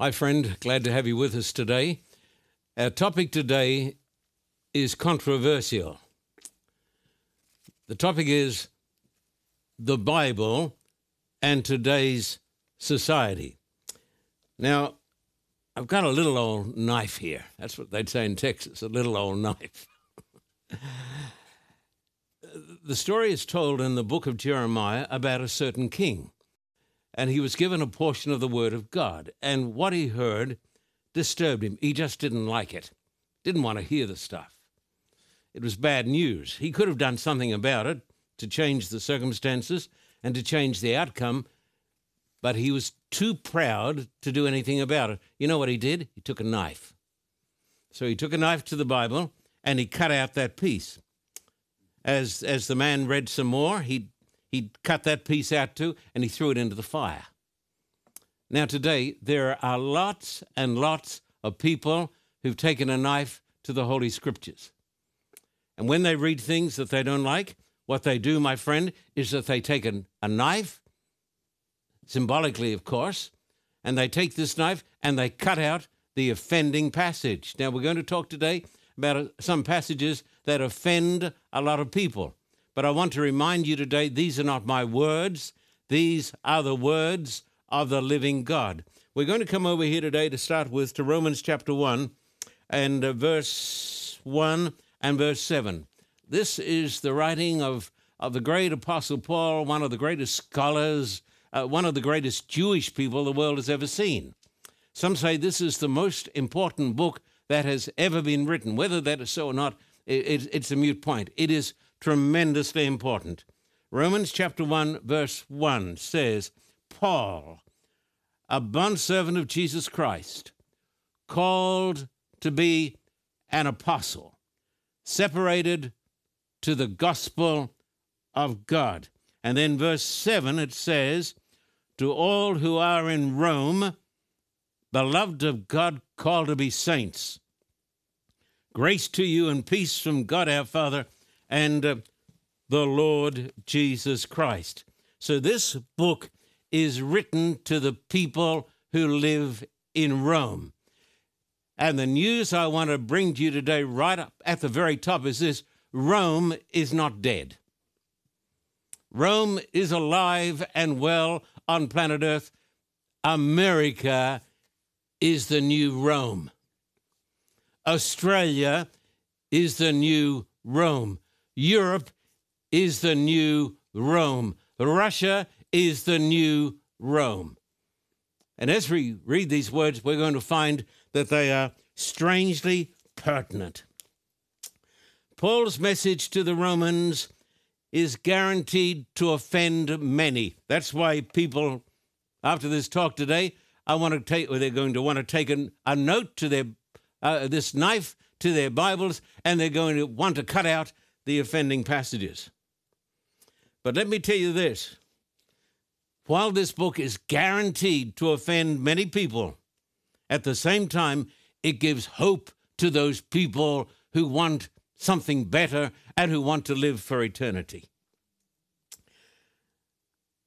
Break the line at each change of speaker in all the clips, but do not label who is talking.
Hi, friend. Glad to have you with us today. Our topic today is controversial. The topic is the Bible and today's society. Now, I've got a little old knife here. That's what they'd say in Texas a little old knife. the story is told in the book of Jeremiah about a certain king and he was given a portion of the Word of God. And what he heard disturbed him. He just didn't like it, didn't want to hear the stuff. It was bad news. He could have done something about it to change the circumstances and to change the outcome, but he was too proud to do anything about it. You know what he did? He took a knife. So he took a knife to the Bible and he cut out that piece. As, as the man read some more, he he cut that piece out too and he threw it into the fire. Now, today, there are lots and lots of people who've taken a knife to the Holy Scriptures. And when they read things that they don't like, what they do, my friend, is that they take a, a knife, symbolically, of course, and they take this knife and they cut out the offending passage. Now, we're going to talk today about uh, some passages that offend a lot of people. But I want to remind you today these are not my words, these are the words of the living God. We're going to come over here today to start with to Romans chapter 1 and uh, verse 1 and verse 7. This is the writing of, of the great Apostle Paul, one of the greatest scholars, uh, one of the greatest Jewish people the world has ever seen. Some say this is the most important book that has ever been written. Whether that is so or not, it, it, it's a mute point. It is tremendously important. Romans chapter 1, verse 1 says, Paul, a bondservant of Jesus Christ, called to be an apostle, separated to the gospel of God. And then verse 7 it says, To all who are in Rome, beloved of God, called to be saints, grace to you and peace from God our Father and uh, the Lord Jesus Christ. So this book is written to the people who live in Rome. And the news I want to bring to you today, right up at the very top, is this Rome is not dead. Rome is alive and well on planet Earth. America is the new Rome. Australia is the new Rome. Europe is the new Rome. Russia is the new Rome. And as we read these words, we're going to find that they are strangely pertinent. Paul's message to the Romans is guaranteed to offend many. That's why people, after this talk today, I want to take, or they're going to want to take a, a note to their, uh, this knife to their Bibles, and they're going to want to cut out the offending passages. But let me tell you this while this book is guaranteed to offend many people, at the same time, it gives hope to those people who want something better and who want to live for eternity.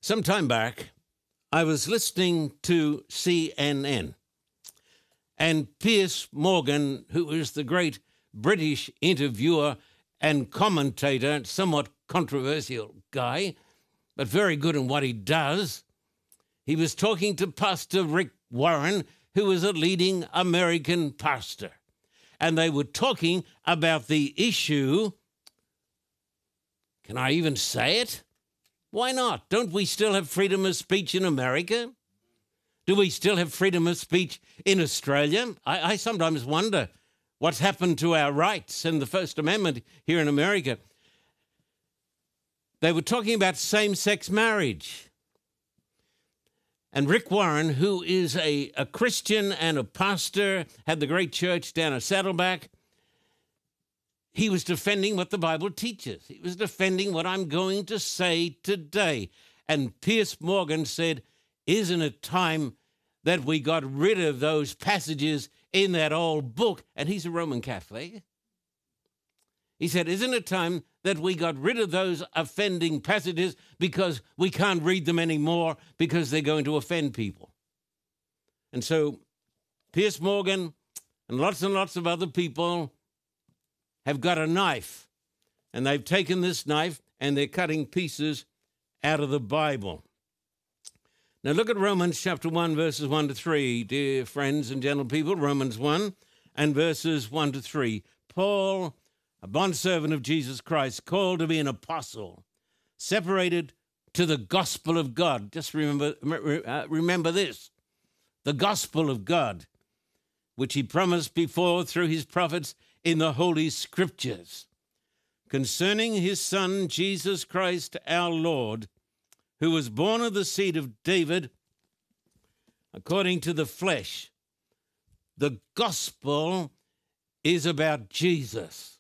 Some time back, I was listening to CNN, and Piers Morgan, who is the great British interviewer and commentator, somewhat controversial guy, but very good in what he does. He was talking to Pastor Rick Warren, who is a leading American pastor. And they were talking about the issue. Can I even say it? Why not? Don't we still have freedom of speech in America? Do we still have freedom of speech in Australia? I, I sometimes wonder what's happened to our rights and the First Amendment here in America. They were talking about same sex marriage. And Rick Warren, who is a, a Christian and a pastor, had the great church down at Saddleback. He was defending what the Bible teaches. He was defending what I'm going to say today. And Piers Morgan said, Isn't it time that we got rid of those passages in that old book, and he's a Roman Catholic. He said, Isn't it time that we got rid of those offending passages because we can't read them anymore because they're going to offend people? And so Piers Morgan and lots and lots of other people have got a knife, and they've taken this knife and they're cutting pieces out of the Bible. Now look at Romans chapter 1, verses 1 to 3, dear friends and gentle people. Romans 1 and verses 1 to 3. Paul, a bondservant of Jesus Christ, called to be an apostle, separated to the gospel of God. Just remember, uh, remember this the gospel of God, which he promised before through his prophets in the Holy Scriptures concerning his Son, Jesus Christ our Lord, who was born of the seed of David according to the flesh. The gospel is about Jesus.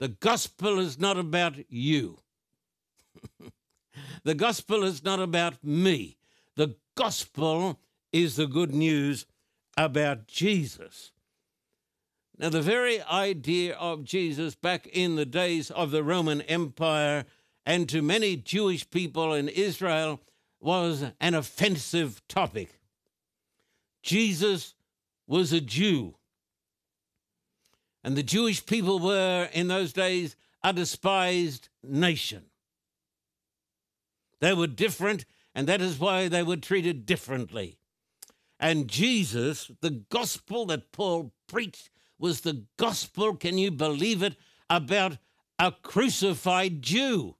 The gospel is not about you. the gospel is not about me. The gospel is the good news about Jesus. Now, the very idea of Jesus back in the days of the Roman Empire and to many Jewish people in Israel was an offensive topic. Jesus was a Jew. And the Jewish people were, in those days, a despised nation. They were different, and that is why they were treated differently. And Jesus, the gospel that Paul preached, was the gospel, can you believe it, about a crucified Jew.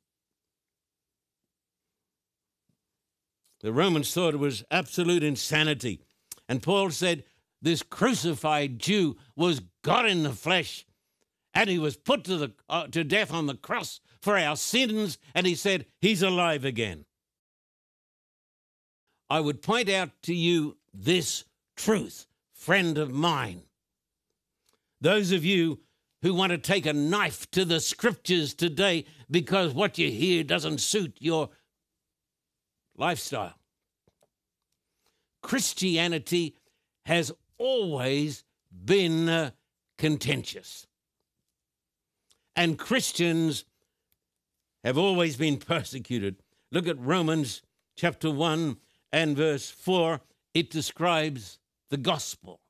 The Romans thought it was absolute insanity. And Paul said this crucified Jew was God in the flesh, and he was put to, the, uh, to death on the cross for our sins, and he said he's alive again. I would point out to you this truth, friend of mine. Those of you who want to take a knife to the scriptures today because what you hear doesn't suit your lifestyle. Christianity has always been uh, contentious. And Christians have always been persecuted. Look at Romans chapter 1 and verse 4. It describes the gospel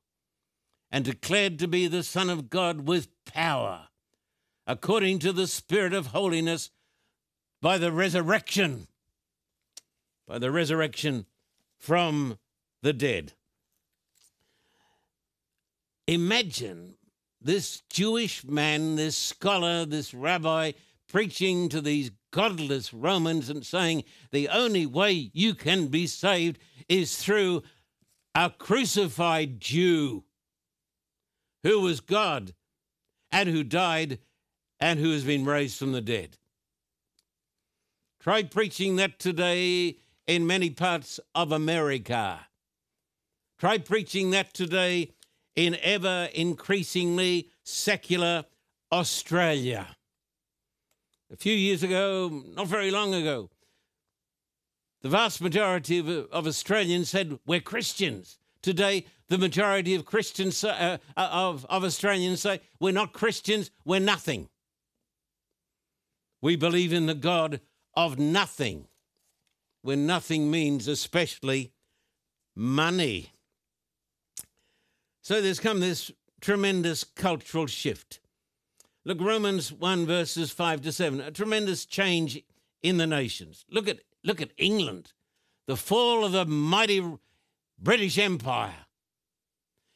and declared to be the Son of God with power, according to the Spirit of holiness, by the resurrection, by the resurrection from the dead. Imagine this Jewish man, this scholar, this rabbi preaching to these godless Romans and saying the only way you can be saved is through a crucified Jew who was God and who died and who has been raised from the dead. Try preaching that today in many parts of America. Try preaching that today in ever increasingly secular Australia. A few years ago, not very long ago, the vast majority of, of Australians said, We're Christians. Today, the majority of Christians, uh, uh, of, of Australians say, we're not Christians, we're nothing. We believe in the God of nothing, when nothing means especially money. So there's come this tremendous cultural shift. Look, Romans 1, verses 5 to 7, a tremendous change in the nations. Look at, look at England, the fall of the mighty British Empire.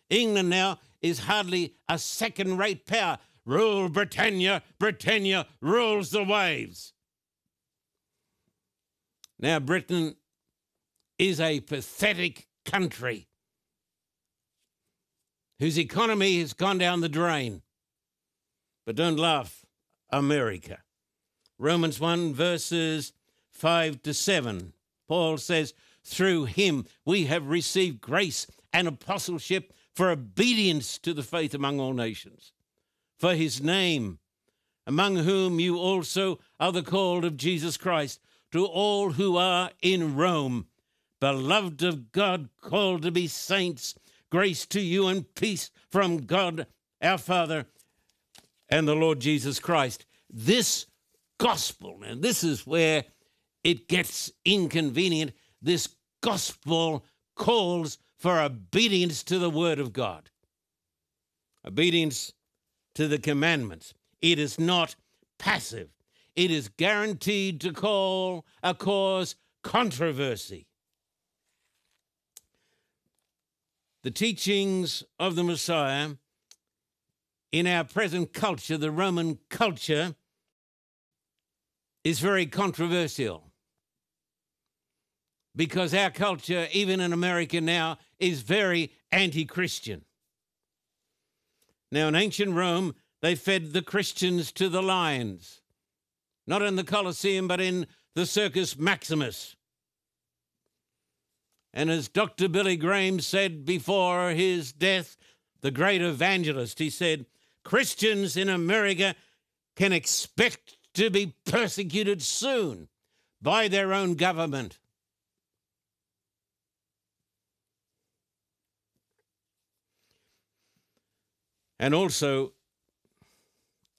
England now is hardly a second rate power. Rule Britannia, Britannia rules the waves. Now, Britain is a pathetic country whose economy has gone down the drain. But don't laugh, America. Romans 1, verses 5 to 7. Paul says, through him we have received grace and apostleship for obedience to the faith among all nations, for his name, among whom you also are the called of Jesus Christ, to all who are in Rome, beloved of God, called to be saints, grace to you and peace from God our Father and the Lord Jesus Christ. This gospel, and this is where it gets inconvenient this gospel calls for obedience to the word of God, obedience to the commandments. It is not passive, it is guaranteed to call a cause controversy. The teachings of the Messiah in our present culture, the Roman culture, is very controversial because our culture, even in America now, is very anti Christian. Now, in ancient Rome, they fed the Christians to the lions, not in the Colosseum, but in the Circus Maximus. And as Dr. Billy Graham said before his death, the great evangelist, he said, Christians in America can expect to be persecuted soon by their own government. And also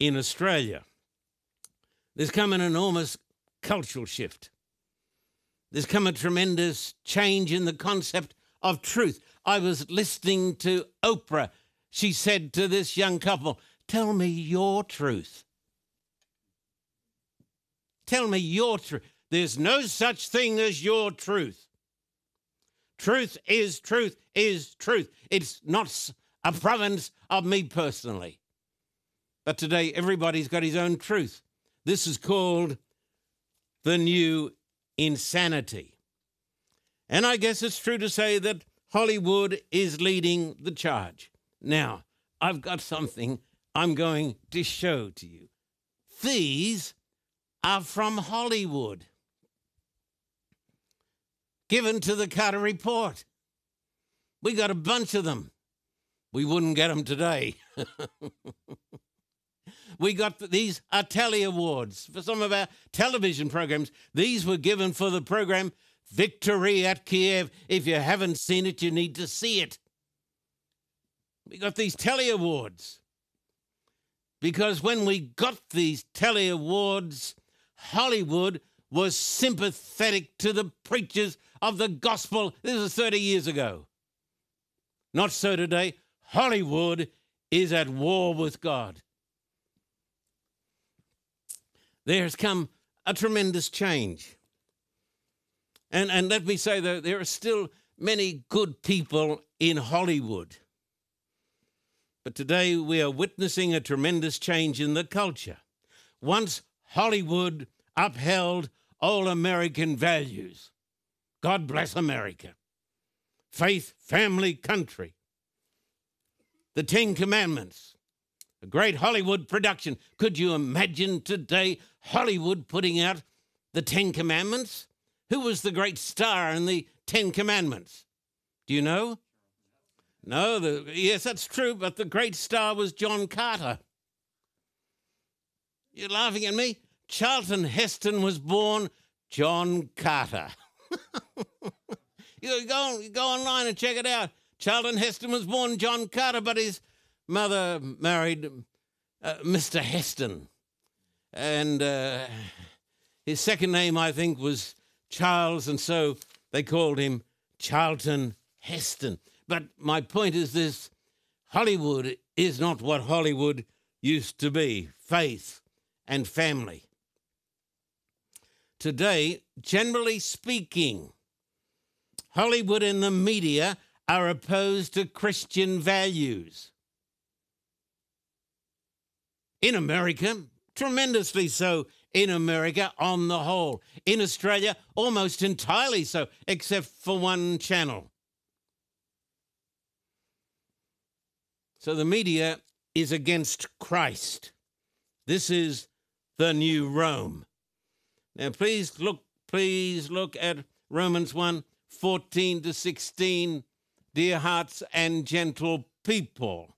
in Australia, there's come an enormous cultural shift. There's come a tremendous change in the concept of truth. I was listening to Oprah she said to this young couple, Tell me your truth. Tell me your truth. There's no such thing as your truth. Truth is truth is truth. It's not a province of me personally. But today, everybody's got his own truth. This is called the new insanity. And I guess it's true to say that Hollywood is leading the charge. Now, I've got something I'm going to show to you. These are from Hollywood, given to the Carter Report. We got a bunch of them. We wouldn't get them today. we got these Telly Awards for some of our television programs. These were given for the program Victory at Kiev. If you haven't seen it, you need to see it. We got these Telly Awards. Because when we got these Telly Awards, Hollywood was sympathetic to the preachers of the gospel. This is 30 years ago. Not so today. Hollywood is at war with God. There has come a tremendous change. And, and let me say that there are still many good people in Hollywood. But today we are witnessing a tremendous change in the culture. Once Hollywood upheld all American values. God bless America. Faith, family, country. The Ten Commandments. A great Hollywood production. Could you imagine today Hollywood putting out the Ten Commandments? Who was the great star in the Ten Commandments? Do you know? No, the, yes, that's true, but the great star was John Carter. You're laughing at me? Charlton Heston was born John Carter. you, go, go online and check it out. Charlton Heston was born John Carter, but his mother married uh, Mr. Heston. And uh, his second name, I think, was Charles, and so they called him Charlton Heston. But my point is this Hollywood is not what Hollywood used to be faith and family. Today, generally speaking, Hollywood and the media are opposed to Christian values. In America, tremendously so in America on the whole. In Australia, almost entirely so, except for one channel. So the media is against Christ. This is the new Rome. Now please look please look at Romans 1 14 to 16 dear hearts and gentle people.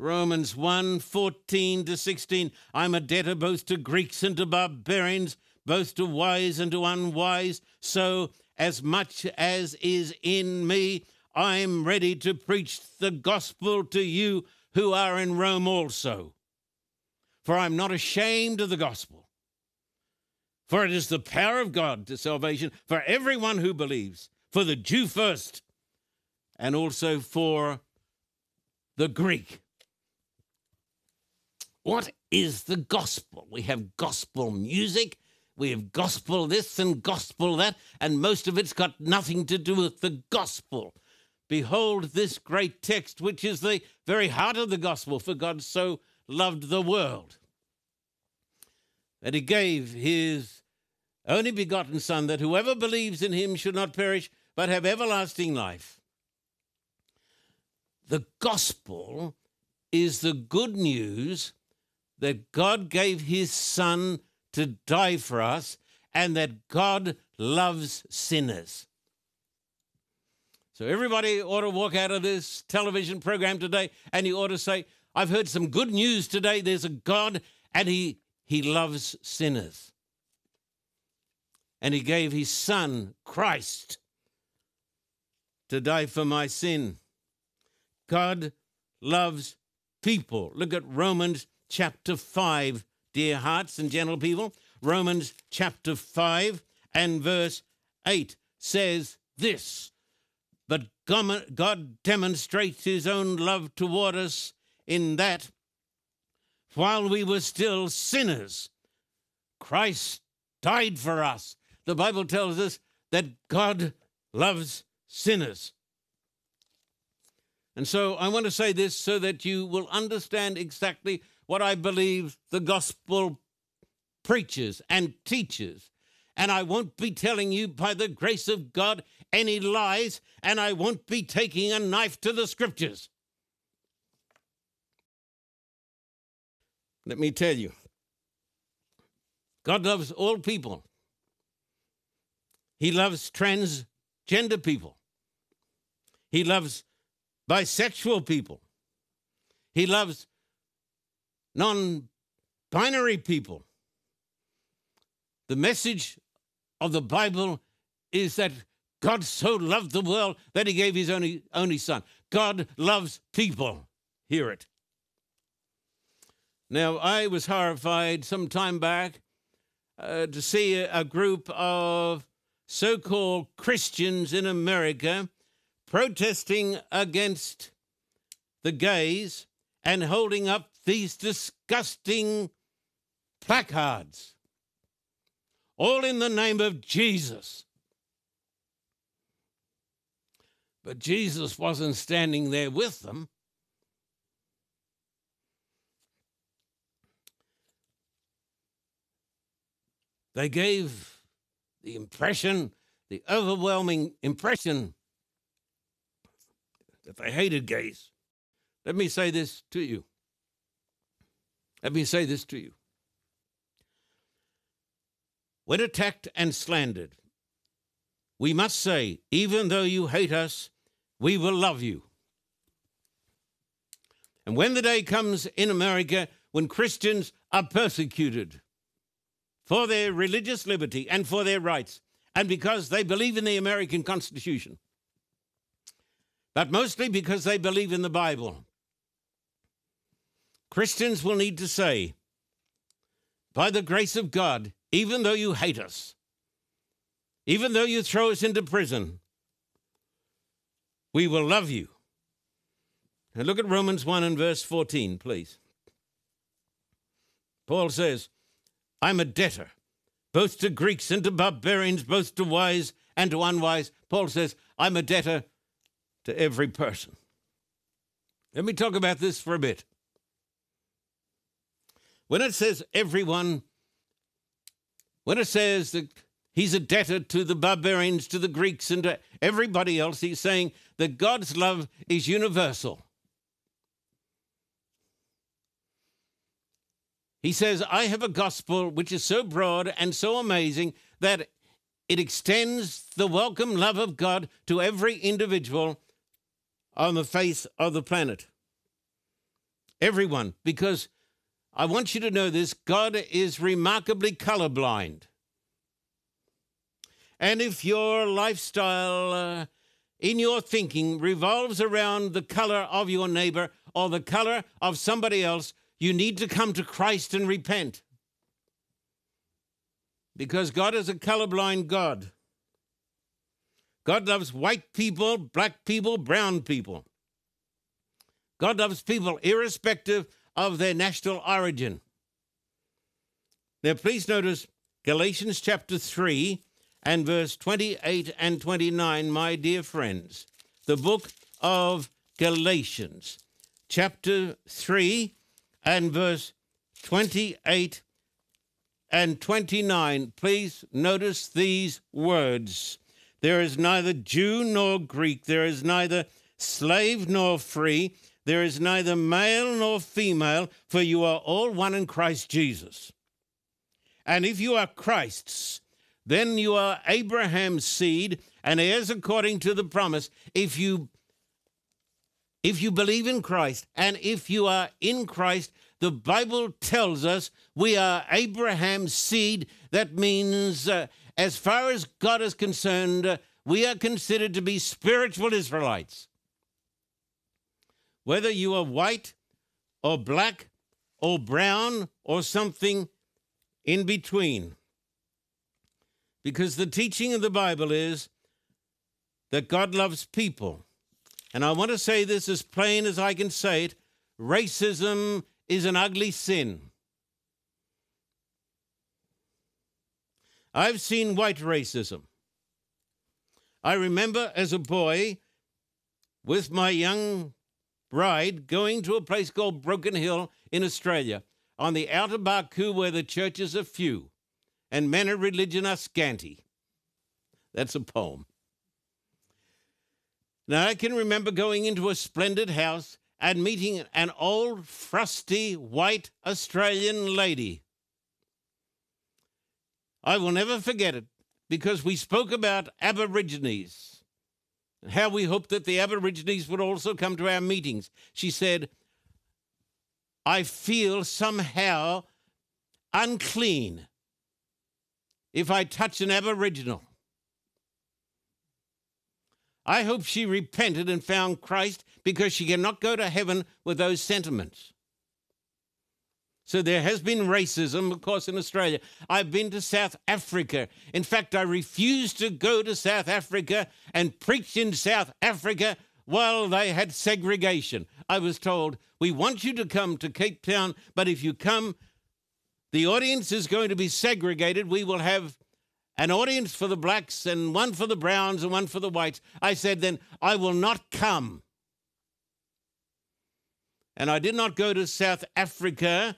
Romans 1 14 to 16 I'm a debtor both to Greeks and to barbarians both to wise and to unwise so as much as is in me I'm ready to preach the gospel to you who are in Rome also. For I'm not ashamed of the gospel. For it is the power of God to salvation for everyone who believes, for the Jew first, and also for the Greek. What is the gospel? We have gospel music, we have gospel this and gospel that, and most of it's got nothing to do with the gospel. Behold this great text, which is the very heart of the gospel, for God so loved the world that he gave his only begotten Son, that whoever believes in him should not perish, but have everlasting life. The gospel is the good news that God gave his Son to die for us and that God loves sinners. So everybody ought to walk out of this television program today and you ought to say, I've heard some good news today. There's a God and he, he loves sinners. And he gave his son, Christ, to die for my sin. God loves people. Look at Romans chapter 5, dear hearts and gentle people. Romans chapter 5 and verse 8 says this But God demonstrates his own love toward us in that while we were still sinners, Christ died for us. The Bible tells us that God loves sinners. And so I want to say this so that you will understand exactly what I believe the gospel preaches and teaches. And I won't be telling you by the grace of God any lies, and I won't be taking a knife to the scriptures. Let me tell you God loves all people, He loves transgender people, He loves bisexual people, He loves non binary people. The message of the Bible is that God so loved the world that he gave his only, only son. God loves people. Hear it. Now, I was horrified some time back uh, to see a, a group of so called Christians in America protesting against the gays and holding up these disgusting placards, all in the name of Jesus. But Jesus wasn't standing there with them. They gave the impression, the overwhelming impression, that they hated gays. Let me say this to you let me say this to you. When attacked and slandered, we must say, even though you hate us, we will love you. And when the day comes in America when Christians are persecuted for their religious liberty and for their rights, and because they believe in the American Constitution, but mostly because they believe in the Bible, Christians will need to say, by the grace of God, even though you hate us, even though you throw us into prison, we will love you. And look at Romans 1 and verse 14, please. Paul says, I'm a debtor, both to Greeks and to barbarians, both to wise and to unwise. Paul says, I'm a debtor to every person. Let me talk about this for a bit. When it says everyone, when it says that he's a debtor to the barbarians, to the Greeks, and to everybody else, he's saying that God's love is universal. He says, I have a gospel which is so broad and so amazing that it extends the welcome love of God to every individual on the face of the planet. Everyone, because I want you to know this God is remarkably colorblind. And if your lifestyle uh, in your thinking revolves around the color of your neighbor or the color of somebody else, you need to come to Christ and repent. Because God is a colorblind God. God loves white people, black people, brown people. God loves people irrespective of their national origin. Now, please notice Galatians chapter 3 and verse 28 and 29, my dear friends. The book of Galatians, chapter 3 and verse 28 and 29. Please notice these words. There is neither Jew nor Greek, there is neither slave nor free, there is neither male nor female, for you are all one in Christ Jesus. And if you are Christ's, then you are Abraham's seed and heirs according to the promise. If you if you believe in Christ and if you are in Christ, the Bible tells us we are Abraham's seed. That means, uh, as far as God is concerned, uh, we are considered to be spiritual Israelites. Whether you are white or black or brown or something in between. Because the teaching of the Bible is that God loves people. And I want to say this as plain as I can say it racism is an ugly sin. I've seen white racism. I remember as a boy with my young bride going to a place called Broken Hill in Australia on the outer Barcoo where the churches are few and men of religion are scanty. That's a poem. Now, I can remember going into a splendid house and meeting an old, frusty, white Australian lady. I will never forget it because we spoke about Aborigines how we hoped that the Aborigines would also come to our meetings. She said, I feel somehow unclean if I touch an Aboriginal. I hope she repented and found Christ because she cannot go to heaven with those sentiments. So there has been racism, of course, in Australia. I've been to South Africa. In fact, I refused to go to South Africa and preach in South Africa while they had segregation. I was told, we want you to come to Cape Town, but if you come, the audience is going to be segregated. We will have an audience for the blacks and one for the browns and one for the whites. I said, then I will not come. And I did not go to South Africa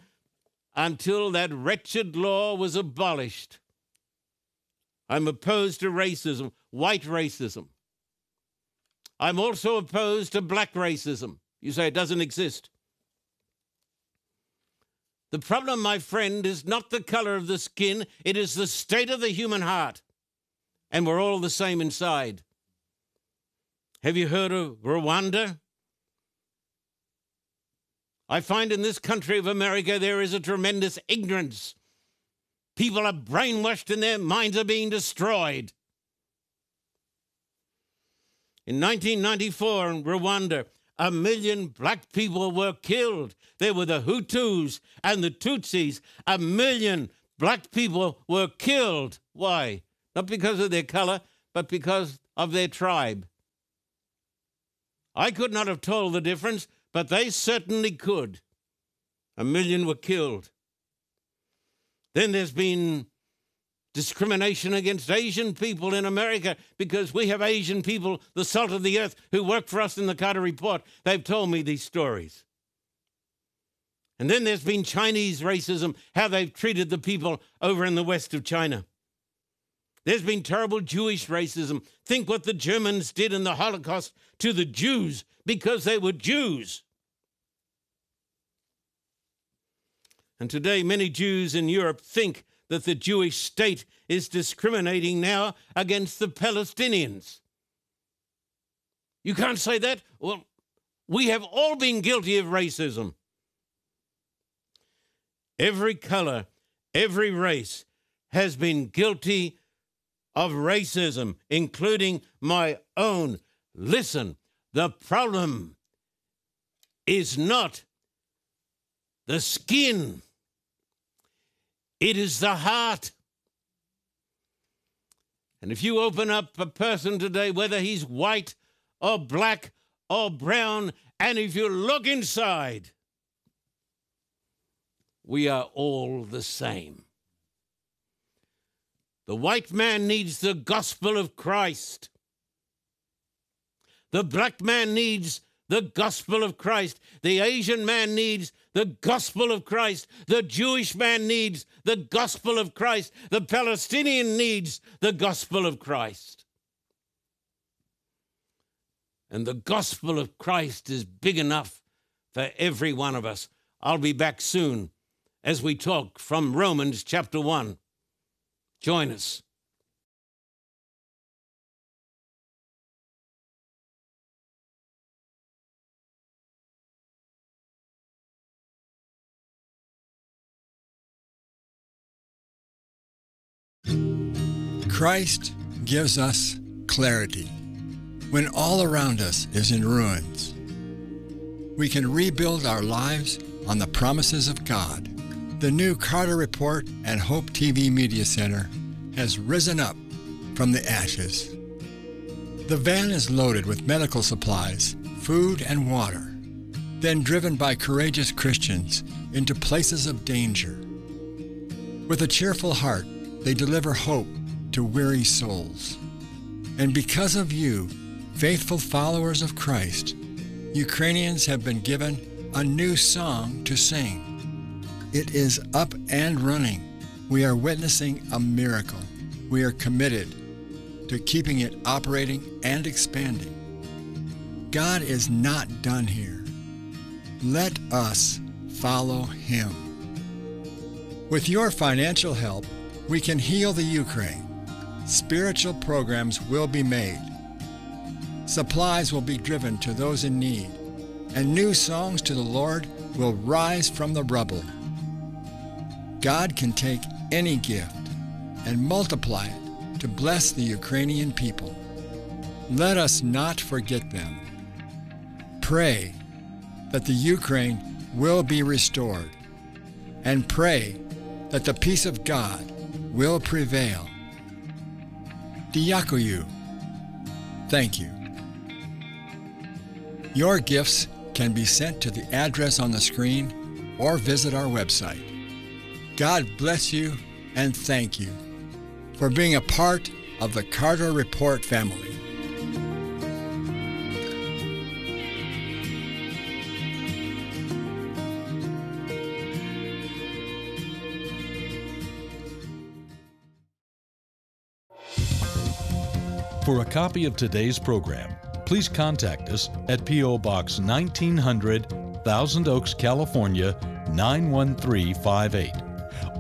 until that wretched law was abolished. I'm opposed to racism, white racism. I'm also opposed to black racism. You say it doesn't exist. The problem, my friend, is not the color of the skin, it is the state of the human heart. And we're all the same inside. Have you heard of Rwanda? I find in this country of America there is a tremendous ignorance. People are brainwashed and their minds are being destroyed. In 1994 in Rwanda, a million black people were killed. There were the Hutus and the Tutsis. A million black people were killed. Why? Not because of their color, but because of their tribe. I could not have told the difference, but they certainly could. A million were killed. Then there's been discrimination against Asian people in America because we have Asian people, the salt of the earth, who work for us in the Carter Report. They've told me these stories. And then there's been Chinese racism, how they've treated the people over in the west of China. There's been terrible Jewish racism. Think what the Germans did in the Holocaust to the Jews because they were Jews. And today, many Jews in Europe think that the Jewish state is discriminating now against the Palestinians. You can't say that. Well, we have all been guilty of racism. Every color, every race has been guilty of racism, including my own. Listen, the problem is not the skin. It is the heart. And if you open up a person today, whether he's white or black or brown, and if you look inside, we are all the same. The white man needs the gospel of Christ. The black man needs the gospel of Christ. The Asian man needs the gospel of Christ. The Jewish man needs the gospel of Christ. The Palestinian needs the gospel of Christ. And the gospel of Christ is big enough for every one of us. I'll be back soon as we talk from Romans chapter 1. Join us.
Christ gives us clarity when all around us is in ruins. We can rebuild our lives on the promises of God. The new Carter Report and Hope TV Media Center has risen up from the ashes. The van is loaded with medical supplies, food, and water, then driven by courageous Christians into places of danger. With a cheerful heart, they deliver hope to weary souls. And because of you, faithful followers of Christ, Ukrainians have been given a new song to sing. It is up and running. We are witnessing a miracle. We are committed to keeping it operating and expanding. God is not done here. Let us follow Him. With your financial help, we can heal the Ukraine spiritual programs will be made. Supplies will be driven to those in need, and new songs to the Lord will rise from the rubble. God can take any gift and multiply it to bless the Ukrainian people. Let us not forget them. Pray that the Ukraine will be restored, and pray that the peace of God will prevail. Diakoyu. Thank you. Your gifts can be sent to the address on the screen or visit our website. God bless you and thank you for being a part of the Carter Report family.
For a copy of today's program, please contact us at P.O. Box 1900, Thousand Oaks, California 91358.